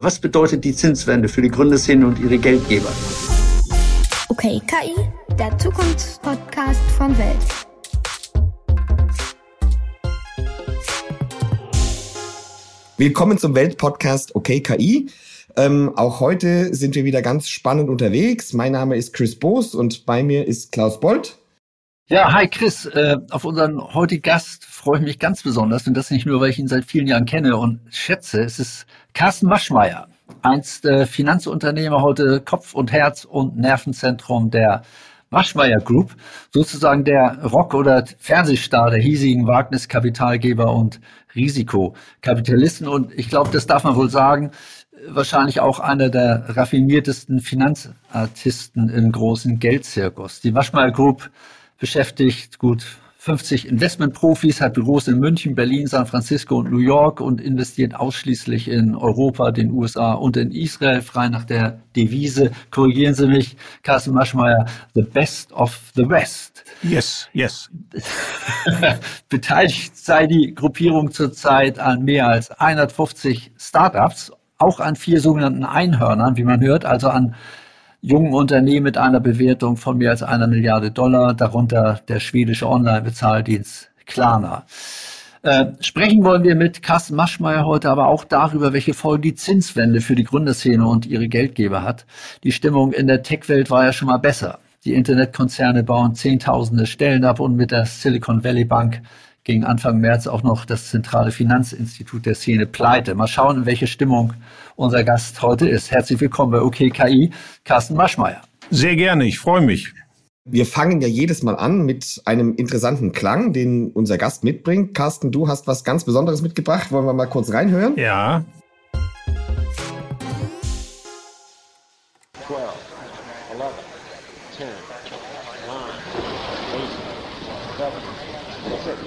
Was bedeutet die Zinswende für die Gründerszene und ihre Geldgeber? Okay, KI, der Zukunftspodcast von Welt. Willkommen zum Weltpodcast Okay KI. Ähm, auch heute sind wir wieder ganz spannend unterwegs. Mein Name ist Chris Boos und bei mir ist Klaus Bolt. Ja, hi Chris. Äh, auf unseren heutigen Gast freue ich mich ganz besonders und das nicht nur, weil ich ihn seit vielen Jahren kenne und schätze. Es ist Carsten Maschmeyer, einst äh, Finanzunternehmer, heute Kopf und Herz und Nervenzentrum der Maschmeyer Group, sozusagen der Rock- oder Fernsehstar der hiesigen Wagniskapitalgeber und Risikokapitalisten. Und ich glaube, das darf man wohl sagen, wahrscheinlich auch einer der raffiniertesten Finanzartisten im großen Geldzirkus. Die Maschmeyer Group beschäftigt gut 50 Investmentprofis, hat Büros in München, Berlin, San Francisco und New York und investiert ausschließlich in Europa, den USA und in Israel, frei nach der Devise, korrigieren Sie mich, Carsten Maschmeyer, the best of the West. Yes, yes. Beteiligt sei die Gruppierung zurzeit an mehr als 150 Startups, auch an vier sogenannten Einhörnern, wie man hört, also an jungen Unternehmen mit einer Bewertung von mehr als einer Milliarde Dollar, darunter der schwedische Online-Bezahldienst Klarna. Äh, sprechen wollen wir mit Carsten Maschmeyer heute aber auch darüber, welche Folgen die Zinswende für die Gründerszene und ihre Geldgeber hat. Die Stimmung in der Tech-Welt war ja schon mal besser. Die Internetkonzerne bauen Zehntausende Stellen ab und mit der Silicon Valley Bank ging Anfang März auch noch das zentrale Finanzinstitut der Szene pleite. Mal schauen, in welche Stimmung unser Gast heute ist. Herzlich willkommen bei OKKI, Carsten Maschmeyer. Sehr gerne, ich freue mich. Wir fangen ja jedes Mal an mit einem interessanten Klang, den unser Gast mitbringt. Carsten, du hast was ganz Besonderes mitgebracht. Wollen wir mal kurz reinhören? Ja. 12, 11, 10, 9, 8, 7, 6, 5,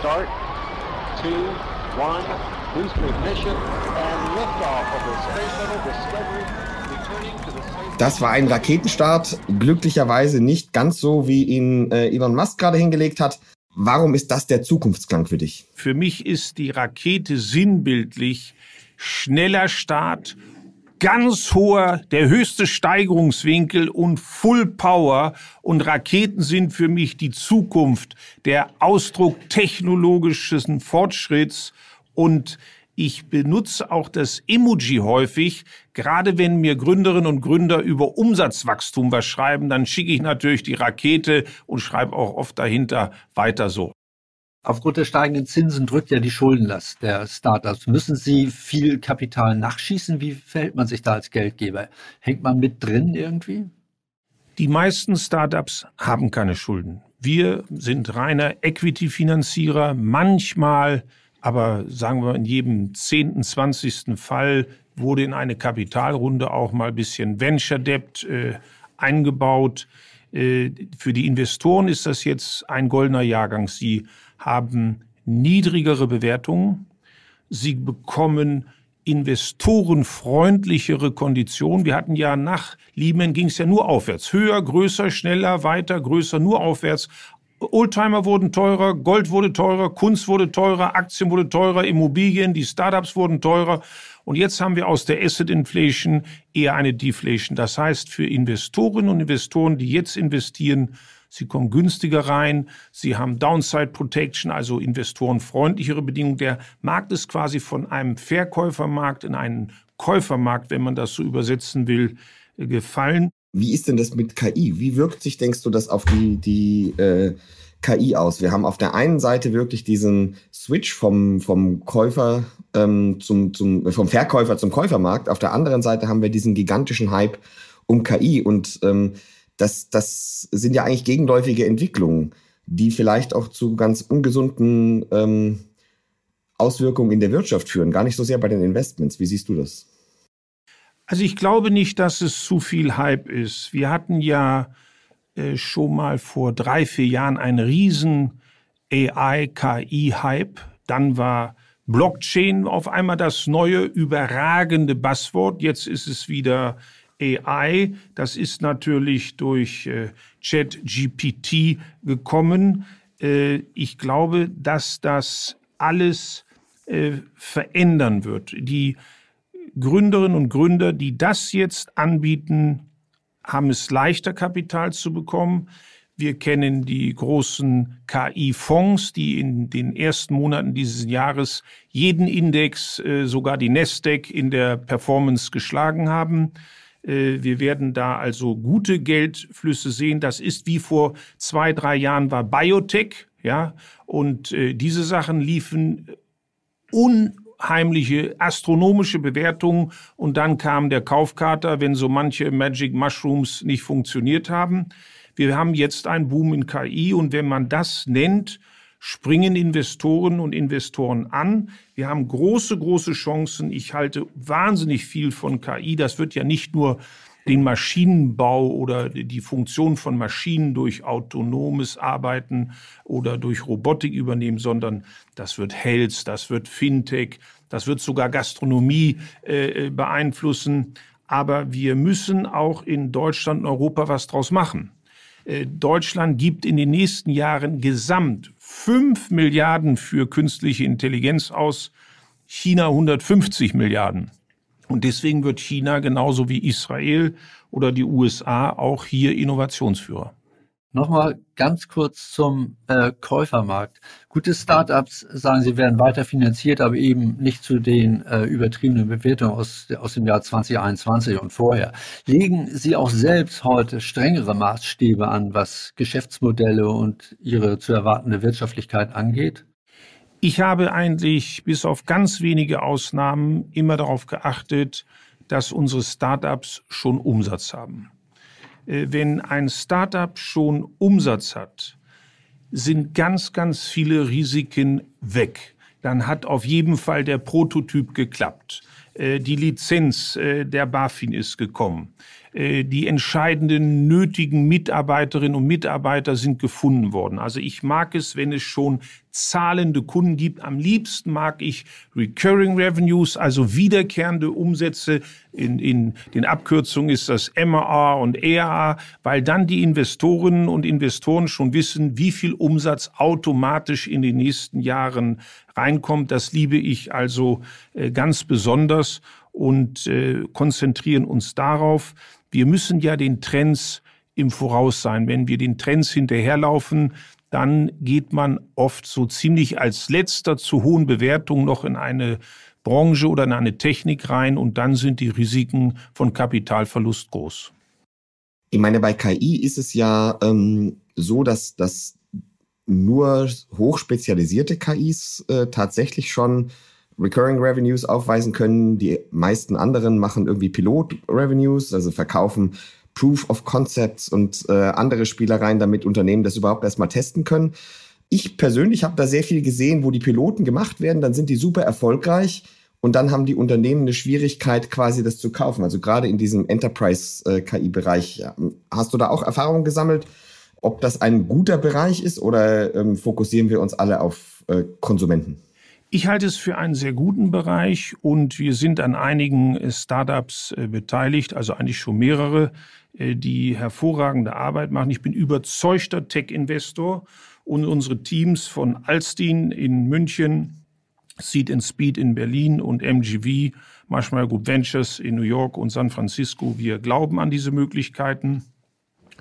start, 2, 1, boost ignition, and liftoff of the Space Shuttle Discovery. Das war ein Raketenstart, glücklicherweise nicht ganz so, wie ihn äh, Elon Musk gerade hingelegt hat. Warum ist das der Zukunftsklang für dich? Für mich ist die Rakete sinnbildlich schneller Start, ganz hoher, der höchste Steigerungswinkel und Full Power. Und Raketen sind für mich die Zukunft, der Ausdruck technologischen Fortschritts. Und ich benutze auch das Emoji häufig. Gerade wenn mir Gründerinnen und Gründer über Umsatzwachstum was schreiben, dann schicke ich natürlich die Rakete und schreibe auch oft dahinter weiter so. Aufgrund der steigenden Zinsen drückt ja die Schuldenlast der Startups. Müssen sie viel Kapital nachschießen? Wie verhält man sich da als Geldgeber? Hängt man mit drin irgendwie? Die meisten Startups haben keine Schulden. Wir sind reiner Equity-Finanzierer. Manchmal, aber sagen wir in jedem zehnten, zwanzigsten Fall wurde in eine Kapitalrunde auch mal ein bisschen Venture Debt äh, eingebaut. Äh, für die Investoren ist das jetzt ein goldener Jahrgang. Sie haben niedrigere Bewertungen. Sie bekommen investorenfreundlichere Konditionen. Wir hatten ja nach Lehman ging es ja nur aufwärts. Höher, größer, schneller, weiter, größer, nur aufwärts. Oldtimer wurden teurer, Gold wurde teurer, Kunst wurde teurer, Aktien wurde teurer, Immobilien, die Startups wurden teurer. Und jetzt haben wir aus der Asset Inflation eher eine Deflation. Das heißt, für Investorinnen und Investoren, die jetzt investieren, sie kommen günstiger rein, sie haben Downside Protection, also investorenfreundlichere Bedingungen. Der Markt ist quasi von einem Verkäufermarkt in einen Käufermarkt, wenn man das so übersetzen will, gefallen. Wie ist denn das mit KI? Wie wirkt sich, denkst du, das auf die, die äh, KI aus? Wir haben auf der einen Seite wirklich diesen Switch vom, vom Käufer ähm, zum, zum, vom Verkäufer zum Käufermarkt. Auf der anderen Seite haben wir diesen gigantischen Hype um KI und ähm, das, das sind ja eigentlich gegenläufige Entwicklungen, die vielleicht auch zu ganz ungesunden ähm, Auswirkungen in der Wirtschaft führen, gar nicht so sehr bei den Investments. Wie siehst du das? Also ich glaube nicht, dass es zu viel Hype ist. Wir hatten ja äh, schon mal vor drei, vier Jahren einen riesen AI-KI-Hype. Dann war Blockchain auf einmal das neue überragende Buzzword. Jetzt ist es wieder AI. Das ist natürlich durch äh, ChatGPT gekommen. Äh, ich glaube, dass das alles äh, verändern wird. Die Gründerinnen und Gründer, die das jetzt anbieten, haben es leichter, Kapital zu bekommen. Wir kennen die großen KI-Fonds, die in den ersten Monaten dieses Jahres jeden Index, äh, sogar die Nasdaq, in der Performance geschlagen haben. Äh, wir werden da also gute Geldflüsse sehen. Das ist wie vor zwei, drei Jahren war Biotech, ja, und äh, diese Sachen liefen unheimliche astronomische Bewertungen und dann kam der Kaufkater, wenn so manche Magic Mushrooms nicht funktioniert haben. Wir haben jetzt einen Boom in KI und wenn man das nennt, springen Investoren und Investoren an. Wir haben große, große Chancen. Ich halte wahnsinnig viel von KI. Das wird ja nicht nur den Maschinenbau oder die Funktion von Maschinen durch autonomes Arbeiten oder durch Robotik übernehmen, sondern das wird Health, das wird Fintech, das wird sogar Gastronomie äh, beeinflussen. Aber wir müssen auch in Deutschland und Europa was draus machen. Äh, Deutschland gibt in den nächsten Jahren gesamt 5 Milliarden für künstliche Intelligenz aus, China 150 Milliarden. Und deswegen wird China genauso wie Israel oder die USA auch hier Innovationsführer. Nochmal ganz kurz zum äh, Käufermarkt. Gute Startups sagen, sie werden weiter finanziert, aber eben nicht zu den äh, übertriebenen Bewertungen aus, aus dem Jahr 2021 und vorher. Legen Sie auch selbst heute strengere Maßstäbe an, was Geschäftsmodelle und ihre zu erwartende Wirtschaftlichkeit angeht? Ich habe eigentlich bis auf ganz wenige Ausnahmen immer darauf geachtet, dass unsere Startups schon Umsatz haben. Äh, wenn ein Startup schon Umsatz hat, sind ganz, ganz viele Risiken weg. Dann hat auf jeden Fall der Prototyp geklappt. Äh, die Lizenz äh, der BaFin ist gekommen. Äh, die entscheidenden nötigen Mitarbeiterinnen und Mitarbeiter sind gefunden worden. Also ich mag es, wenn es schon zahlende Kunden gibt. Am liebsten mag ich Recurring Revenues, also wiederkehrende Umsätze. In, in den Abkürzungen ist das MRA und ERA, weil dann die Investorinnen und Investoren schon wissen, wie viel Umsatz automatisch in den nächsten Jahren reinkommt. Das liebe ich also äh, ganz besonders und äh, konzentrieren uns darauf. Wir müssen ja den Trends im Voraus sein. Wenn wir den Trends hinterherlaufen, dann geht man oft so ziemlich als letzter zu hohen Bewertungen noch in eine Branche oder in eine Technik rein und dann sind die Risiken von Kapitalverlust groß. Ich meine, bei KI ist es ja ähm, so, dass, dass nur hochspezialisierte KIs äh, tatsächlich schon Recurring Revenues aufweisen können. Die meisten anderen machen irgendwie Pilot Revenues, also verkaufen Proof of Concepts und äh, andere Spielereien, damit Unternehmen das überhaupt erstmal testen können. Ich persönlich habe da sehr viel gesehen, wo die Piloten gemacht werden, dann sind die super erfolgreich und dann haben die Unternehmen eine Schwierigkeit, quasi das zu kaufen. Also gerade in diesem Enterprise-KI-Bereich. Äh. Hast du da auch Erfahrungen gesammelt, ob das ein guter Bereich ist oder ähm, fokussieren wir uns alle auf äh, Konsumenten? Ich halte es für einen sehr guten Bereich und wir sind an einigen äh, Startups äh, beteiligt, also eigentlich schon mehrere, äh, die hervorragende Arbeit machen. Ich bin überzeugter Tech-Investor und unsere Teams von Alstin in München, Seed and Speed in Berlin und MGV, Marshmallow Group Ventures in New York und San Francisco, wir glauben an diese Möglichkeiten.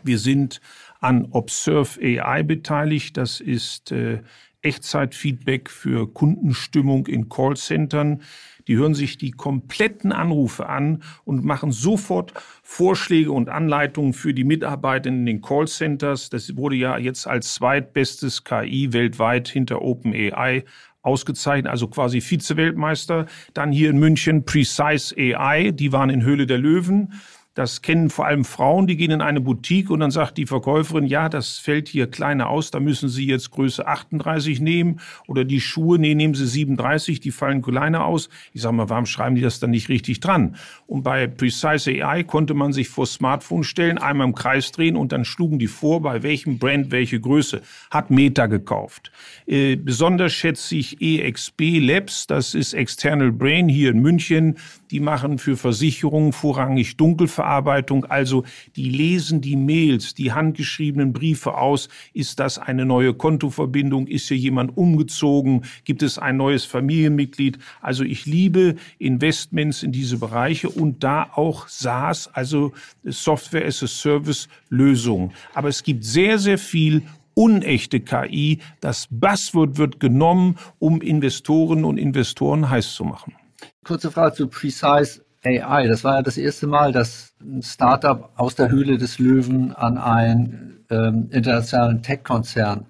Wir sind an Observe AI beteiligt. Das ist äh, Echtzeitfeedback für Kundenstimmung in Callcentern. Die hören sich die kompletten Anrufe an und machen sofort Vorschläge und Anleitungen für die Mitarbeiter in den Callcenters. Das wurde ja jetzt als zweitbestes KI weltweit hinter OpenAI ausgezeichnet, also quasi Vize-Weltmeister. Dann hier in München Precise AI, die waren in Höhle der Löwen. Das kennen vor allem Frauen, die gehen in eine Boutique und dann sagt die Verkäuferin, ja, das fällt hier kleiner aus, da müssen Sie jetzt Größe 38 nehmen oder die Schuhe, nee, nehmen Sie 37, die fallen kleiner aus. Ich sage mal, warum schreiben die das dann nicht richtig dran? Und bei Precise AI konnte man sich vor Smartphone stellen, einmal im Kreis drehen und dann schlugen die vor, bei welchem Brand welche Größe. Hat Meta gekauft. Äh, besonders schätze ich EXB Labs, das ist External Brain hier in München. Die machen für Versicherungen vorrangig Dunkelverarbeitung Textbearbeitung, also die lesen die Mails, die handgeschriebenen Briefe aus. Ist das eine neue Kontoverbindung? Ist hier jemand umgezogen? Gibt es ein neues Familienmitglied? Also ich liebe Investments in diese Bereiche und da auch SaaS, also Software as a Service Lösungen. Aber es gibt sehr, sehr viel unechte KI. Das Buzzword wird genommen, um Investoren und Investoren heiß zu machen. Kurze Frage zu Precise AI. Das war ja das erste Mal, dass ein Startup aus der Höhle des Löwen an einen ähm, internationalen Tech-Konzern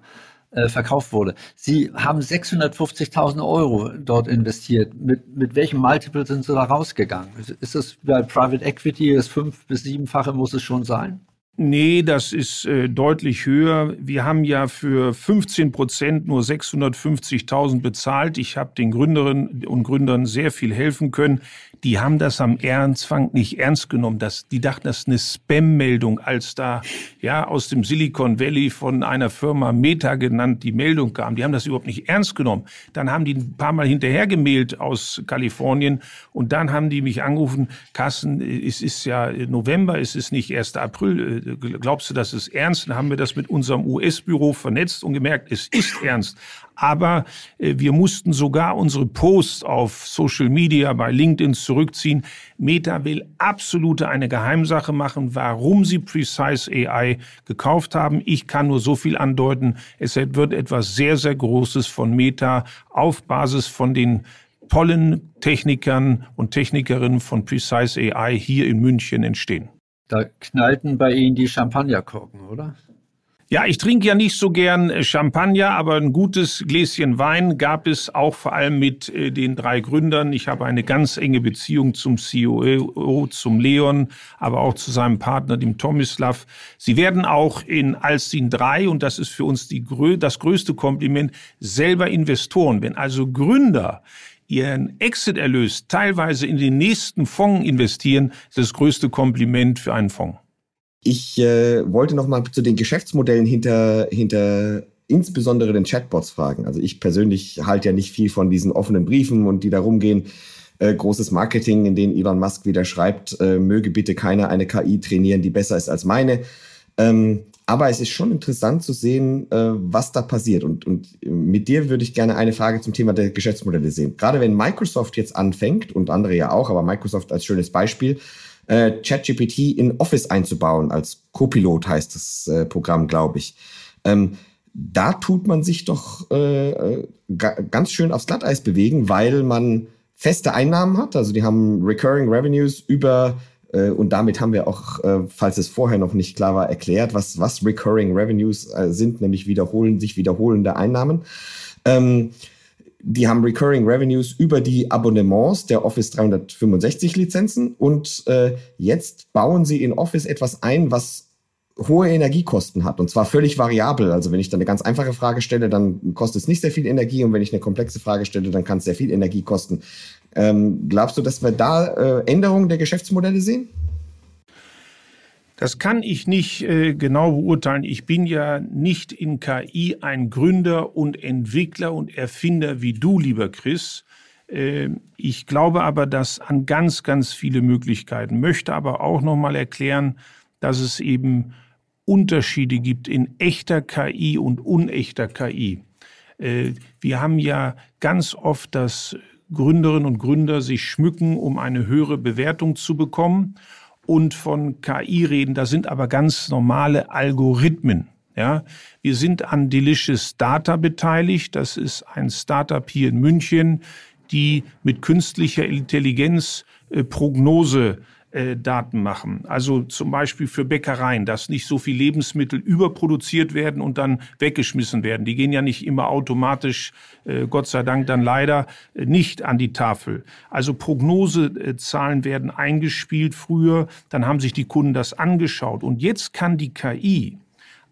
äh, verkauft wurde. Sie haben 650.000 Euro dort investiert. Mit, mit welchem Multiple sind Sie da rausgegangen? Ist das bei Private Equity, das fünf- bis siebenfache muss es schon sein? Nee, das ist äh, deutlich höher. Wir haben ja für 15 Prozent nur 650.000 bezahlt. Ich habe den Gründerinnen und Gründern sehr viel helfen können. Die haben das am Anfang nicht ernst genommen. Das, die dachten, das ist eine Spam-Meldung, als da ja aus dem Silicon Valley von einer Firma Meta genannt die Meldung kam. Die haben das überhaupt nicht ernst genommen. Dann haben die ein paar Mal hinterher gemailt aus Kalifornien und dann haben die mich angerufen, Carsten, es ist ja November, es ist nicht 1. April. Glaubst du, das ist ernst? Dann haben wir das mit unserem US-Büro vernetzt und gemerkt, es ist ernst aber äh, wir mussten sogar unsere Posts auf Social Media bei LinkedIn zurückziehen. Meta will absolute eine Geheimsache machen, warum sie Precise AI gekauft haben. Ich kann nur so viel andeuten. Es wird etwas sehr, sehr Großes von Meta auf Basis von den tollen Technikern und Technikerinnen von Precise AI hier in München entstehen. Da knallten bei Ihnen die Champagnerkorken, oder? Ja, ich trinke ja nicht so gern äh, Champagner, aber ein gutes Gläschen Wein gab es auch vor allem mit äh, den drei Gründern. Ich habe eine ganz enge Beziehung zum CEO, zum Leon, aber auch zu seinem Partner, dem Tomislav. Sie werden auch in Alstin 3, und das ist für uns die, das größte Kompliment, selber Investoren. Wenn also Gründer ihren Exit-Erlös teilweise in den nächsten Fonds investieren, ist das größte Kompliment für einen Fonds. Ich äh, wollte noch mal zu den Geschäftsmodellen hinter, hinter insbesondere den Chatbots fragen. Also ich persönlich halte ja nicht viel von diesen offenen Briefen und die da rumgehen. Äh, großes Marketing, in dem Elon Musk wieder schreibt, äh, möge bitte keiner eine KI trainieren, die besser ist als meine. Ähm, aber es ist schon interessant zu sehen, äh, was da passiert. Und, und mit dir würde ich gerne eine Frage zum Thema der Geschäftsmodelle sehen. Gerade wenn Microsoft jetzt anfängt, und andere ja auch, aber Microsoft als schönes Beispiel, äh, ChatGPT in Office einzubauen. Als Copilot heißt das äh, Programm, glaube ich. Ähm, da tut man sich doch ganz schön aufs Glatteis bewegen, weil man feste Einnahmen hat. Also die haben Recurring Revenues über und damit haben wir auch, äh, falls es vorher noch nicht klar war, erklärt, was, was Recurring Revenues äh, sind, nämlich wiederholen, sich wiederholende Einnahmen. Ähm, die haben Recurring Revenues über die Abonnements der Office 365 Lizenzen und äh, jetzt bauen sie in Office etwas ein, was hohe Energiekosten hat und zwar völlig variabel. Also wenn ich dann eine ganz einfache Frage stelle, dann kostet es nicht sehr viel Energie und wenn ich eine komplexe Frage stelle, dann kann es sehr viel Energie kosten. Ähm, glaubst du, dass wir da äh, Änderungen der Geschäftsmodelle sehen? Das kann ich nicht äh, genau beurteilen. Ich bin ja nicht in KI ein Gründer und Entwickler und Erfinder wie du, lieber Chris. Äh, ich glaube aber, dass an ganz, ganz viele Möglichkeiten. Möchte aber auch noch mal erklären, dass es eben Unterschiede gibt in echter KI und unechter KI. Äh, wir haben ja ganz oft, dass Gründerinnen und Gründer sich schmücken, um eine höhere Bewertung zu bekommen und von KI reden, da sind aber ganz normale Algorithmen. Ja, wir sind an Delicious Data beteiligt. Das ist ein Startup hier in München, die mit künstlicher Intelligenz äh, Prognose äh, Daten machen. Also zum Beispiel für Bäckereien, dass nicht so viel Lebensmittel überproduziert werden und dann weggeschmissen werden. Die gehen ja nicht immer automatisch, äh, Gott sei Dank dann leider, äh, nicht an die Tafel. Also Prognosezahlen werden eingespielt früher, dann haben sich die Kunden das angeschaut. Und jetzt kann die KI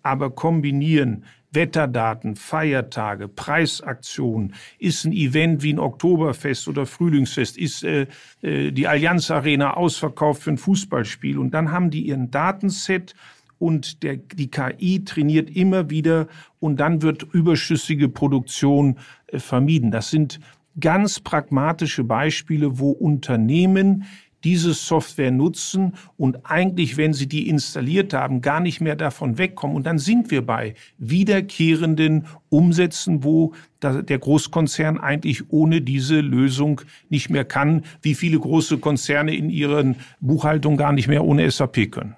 aber kombinieren Wetterdaten, Feiertage, Preisaktionen, ist ein Event wie ein Oktoberfest oder Frühlingsfest, ist äh, äh, die Allianz Arena ausverkauft für ein Fußballspiel. Und dann haben die ihren Datenset und der, die KI trainiert immer wieder und dann wird überschüssige Produktion äh, vermieden. Das sind ganz pragmatische Beispiele, wo Unternehmen diese Software nutzen und eigentlich, wenn sie die installiert haben, gar nicht mehr davon wegkommen. Und dann sind wir bei wiederkehrenden Umsätzen, wo der Großkonzern eigentlich ohne diese Lösung nicht mehr kann, wie viele große Konzerne in ihren Buchhaltungen gar nicht mehr ohne SAP können.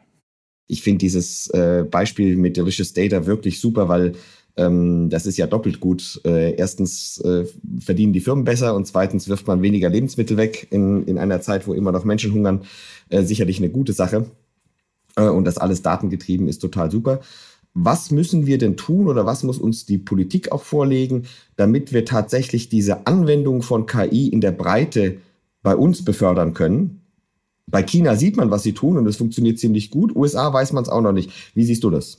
Ich finde dieses äh, Beispiel mit Delicious Data wirklich super, weil ähm, das ist ja doppelt gut. Äh, erstens äh, verdienen die Firmen besser und zweitens wirft man weniger Lebensmittel weg in, in einer Zeit, wo immer noch Menschen hungern. Äh, sicherlich eine gute Sache. Äh, und das alles datengetrieben ist total super. Was müssen wir denn tun oder was muss uns die Politik auch vorlegen, damit wir tatsächlich diese Anwendung von KI in der Breite bei uns befördern können? Bei China sieht man, was sie tun und es funktioniert ziemlich gut. USA weiß man es auch noch nicht. Wie siehst du das?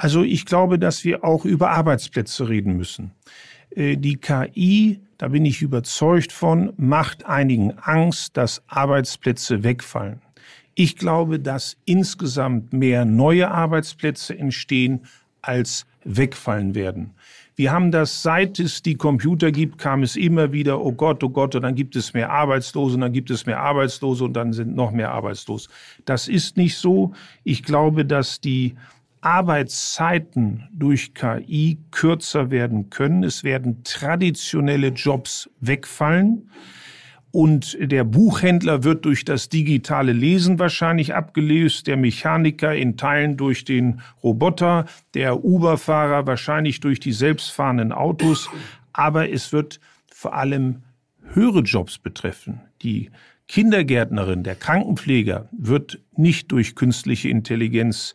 Also ich glaube, dass wir auch über Arbeitsplätze reden müssen. Äh, die KI, da bin ich überzeugt von, macht einigen Angst, dass Arbeitsplätze wegfallen. Ich glaube, dass insgesamt mehr neue Arbeitsplätze entstehen, als wegfallen werden. Wir haben das, seit es die Computer gibt, kam es immer wieder, oh Gott, oh Gott, und dann gibt es mehr Arbeitslose, und dann gibt es mehr Arbeitslose, und dann sind noch mehr arbeitslos. Das ist nicht so. Ich glaube, dass die Arbeitszeiten durch KI kürzer werden können. Es werden traditionelle Jobs wegfallen. Und der Buchhändler wird durch das digitale Lesen wahrscheinlich abgelöst, der Mechaniker in Teilen durch den Roboter, der Uber-Fahrer wahrscheinlich durch die selbstfahrenden Autos. Aber es wird vor allem höhere Jobs betreffen. Die Kindergärtnerin, der Krankenpfleger wird nicht durch künstliche Intelligenz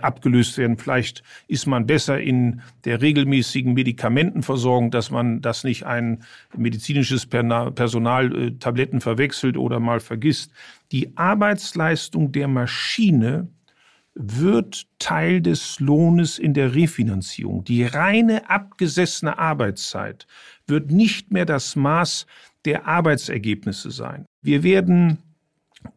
abgelöst werden. Vielleicht ist man besser in der regelmäßigen Medikamentenversorgung, dass man das nicht ein medizinisches Personal äh, Tabletten verwechselt oder mal vergisst. Die Arbeitsleistung der Maschine wird Teil des Lohnes in der Refinanzierung. Die reine abgesessene Arbeitszeit wird nicht mehr das Maß der Arbeitsergebnisse sein. Wir werden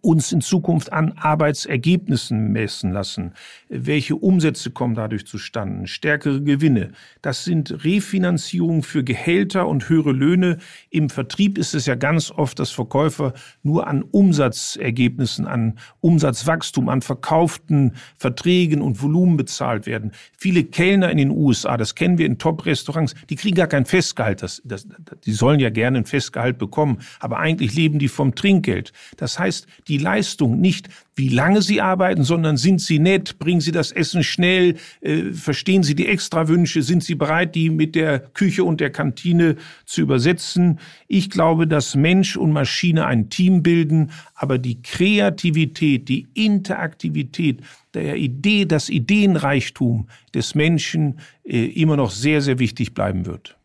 uns in Zukunft an Arbeitsergebnissen messen lassen. Welche Umsätze kommen dadurch zustande? Stärkere Gewinne. Das sind Refinanzierungen für Gehälter und höhere Löhne. Im Vertrieb ist es ja ganz oft, dass Verkäufer nur an Umsatzergebnissen, an Umsatzwachstum, an verkauften Verträgen und Volumen bezahlt werden. Viele Kellner in den USA, das kennen wir in Top-Restaurants, die kriegen gar kein Festgehalt. Das, das, die sollen ja gerne ein Festgehalt bekommen, aber eigentlich leben die vom Trinkgeld. Das heißt, die Leistung nicht, wie lange Sie arbeiten, sondern sind Sie nett, bringen Sie das Essen schnell, äh, verstehen Sie die Extrawünsche, sind Sie bereit, die mit der Küche und der Kantine zu übersetzen. Ich glaube, dass Mensch und Maschine ein Team bilden, aber die Kreativität, die Interaktivität, der Idee, das Ideenreichtum des Menschen äh, immer noch sehr, sehr wichtig bleiben wird.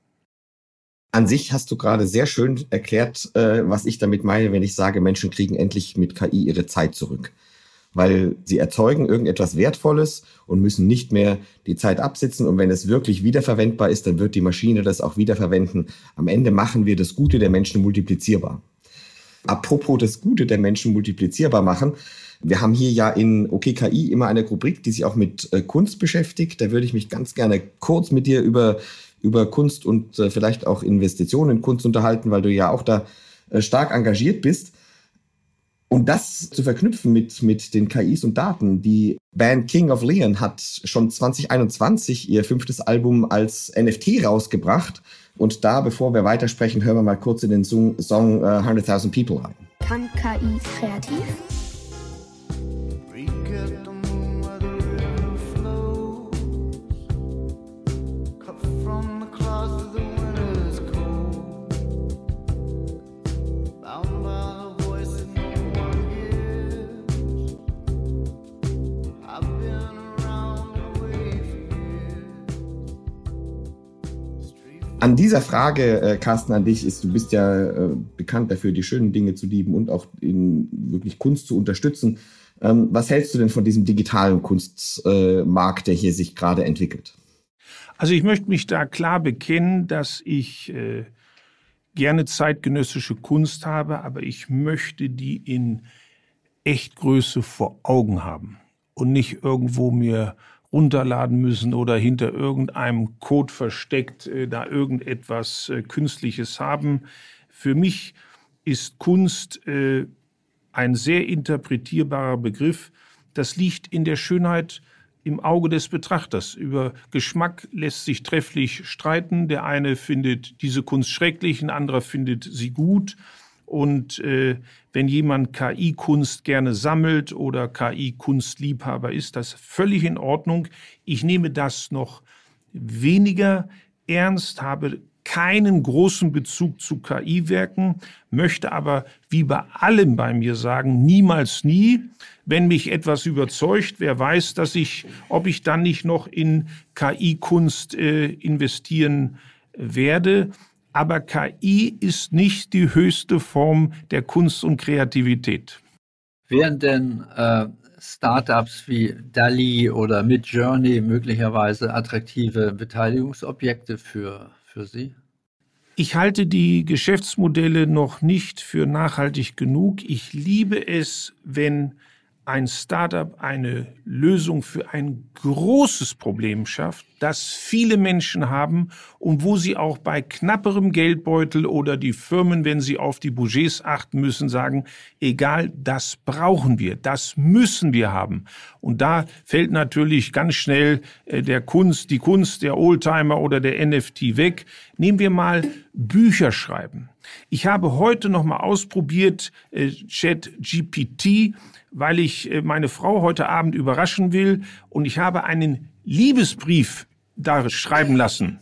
An sich hast du gerade sehr schön erklärt, äh, was ich damit meine, wenn ich sage, Menschen kriegen endlich mit KI ihre Zeit zurück. Weil sie erzeugen irgendetwas Wertvolles und müssen nicht mehr die Zeit absitzen. Und wenn es wirklich wiederverwendbar ist, dann wird die Maschine das auch wiederverwenden. Am Ende machen wir das Gute der Menschen multiplizierbar. Apropos das Gute der Menschen multiplizierbar machen. Wir haben hier ja in OKKI immer eine Rubrik, die sich auch mit äh, Kunst beschäftigt. Da würde ich mich ganz gerne kurz mit dir über über Kunst und äh, vielleicht auch Investitionen in Kunst unterhalten, weil du ja auch da äh, stark engagiert bist. Und das zu verknüpfen mit, mit den KIs und Daten. Die Band King of Leon hat schon 2021 ihr fünftes Album als NFT rausgebracht. Und da, bevor wir weitersprechen, hören wir mal kurz in den Song, Song uh, äh, 100.000 People rein. Kann KI kreativ? An dieser Frage, äh, Carsten, an dich ist, du bist ja äh, bekannt dafür, die schönen Dinge zu lieben und auch in wirklich Kunst zu unterstützen. Ähm, was hältst du denn von diesem digitalen Kunstmarkt, äh, der hier sich gerade entwickelt? Also ich möchte mich da klar bekennen, dass ich äh, gerne zeitgenössische Kunst habe, aber ich möchte die in Echtgröße vor Augen haben und nicht irgendwo mir runterladen müssen oder hinter irgendeinem Code versteckt äh, da irgendetwas äh, Künstliches haben. Für mich ist Kunst äh, ein sehr interpretierbarer Begriff. Das liegt in der Schönheit im Auge des Betrachters. Über Geschmack lässt sich trefflich streiten. Der eine findet diese Kunst schrecklich, ein anderer findet sie gut. Und äh, wenn jemand KI-Kunst gerne sammelt oder KI-Kunstliebhaber ist, das völlig in Ordnung. Ich nehme das noch weniger ernst, habe keinen großen Bezug zu KI-Werken, möchte aber wie bei allem bei mir sagen, niemals nie. Wenn mich etwas überzeugt, wer weiß, dass ich, ob ich dann nicht noch in KI-Kunst äh, investieren werde. Aber KI ist nicht die höchste Form der Kunst und Kreativität. Wären denn äh, Startups wie DALI oder Midjourney möglicherweise attraktive Beteiligungsobjekte für für Sie? Ich halte die Geschäftsmodelle noch nicht für nachhaltig genug. Ich liebe es, wenn ein Startup eine Lösung für ein großes Problem schafft, das viele Menschen haben und wo sie auch bei knapperem Geldbeutel oder die Firmen, wenn sie auf die Budgets achten müssen, sagen, egal, das brauchen wir, das müssen wir haben. Und da fällt natürlich ganz schnell äh, der Kunst, die Kunst der Oldtimer oder der NFT weg. Nehmen wir mal Bücher schreiben. Ich habe heute noch mal ausprobiert äh, Chat GPT weil ich äh, meine Frau heute Abend überraschen will und ich habe einen Liebesbrief da schreiben lassen.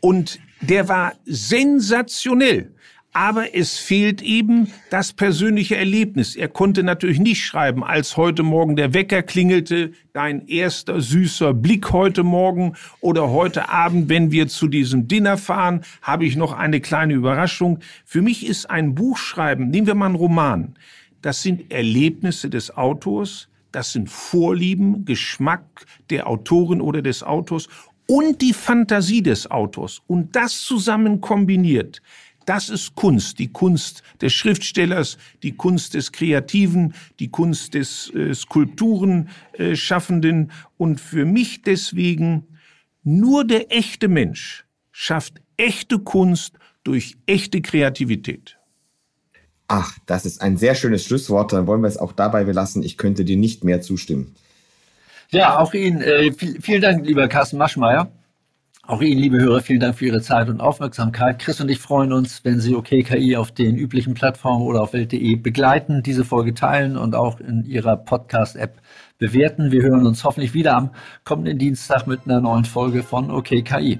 Und der war sensationell. Aber es fehlt eben das persönliche Erlebnis. Er konnte natürlich nicht schreiben, als heute Morgen der Wecker klingelte, dein erster süßer Blick heute Morgen oder heute Abend, wenn wir zu diesem Dinner fahren, habe ich noch eine kleine Überraschung. Für mich ist ein Buchschreiben, nehmen wir mal einen Roman, das sind Erlebnisse des Autors, das sind Vorlieben, Geschmack der Autorin oder des Autors und die Fantasie des Autors. Und das zusammen kombiniert, das ist Kunst, die Kunst des Schriftstellers, die Kunst des Kreativen, die Kunst des äh, Skulpturenschaffenden. Äh, und für mich deswegen nur der echte Mensch schafft echte Kunst durch echte Kreativität. Ach, das ist ein sehr schönes Schlusswort. Dann wollen wir es auch dabei belassen. Ich könnte dir nicht mehr zustimmen. Ja, auch Ihnen äh, viel, vielen Dank, lieber Carsten Maschmeyer. Auch Ihnen, liebe Hörer, vielen Dank für Ihre Zeit und Aufmerksamkeit. Chris und ich freuen uns, wenn Sie OKKI auf den üblichen Plattformen oder auf Welt.de begleiten, diese Folge teilen und auch in Ihrer Podcast-App bewerten. Wir hören uns hoffentlich wieder am kommenden Dienstag mit einer neuen Folge von OKKI.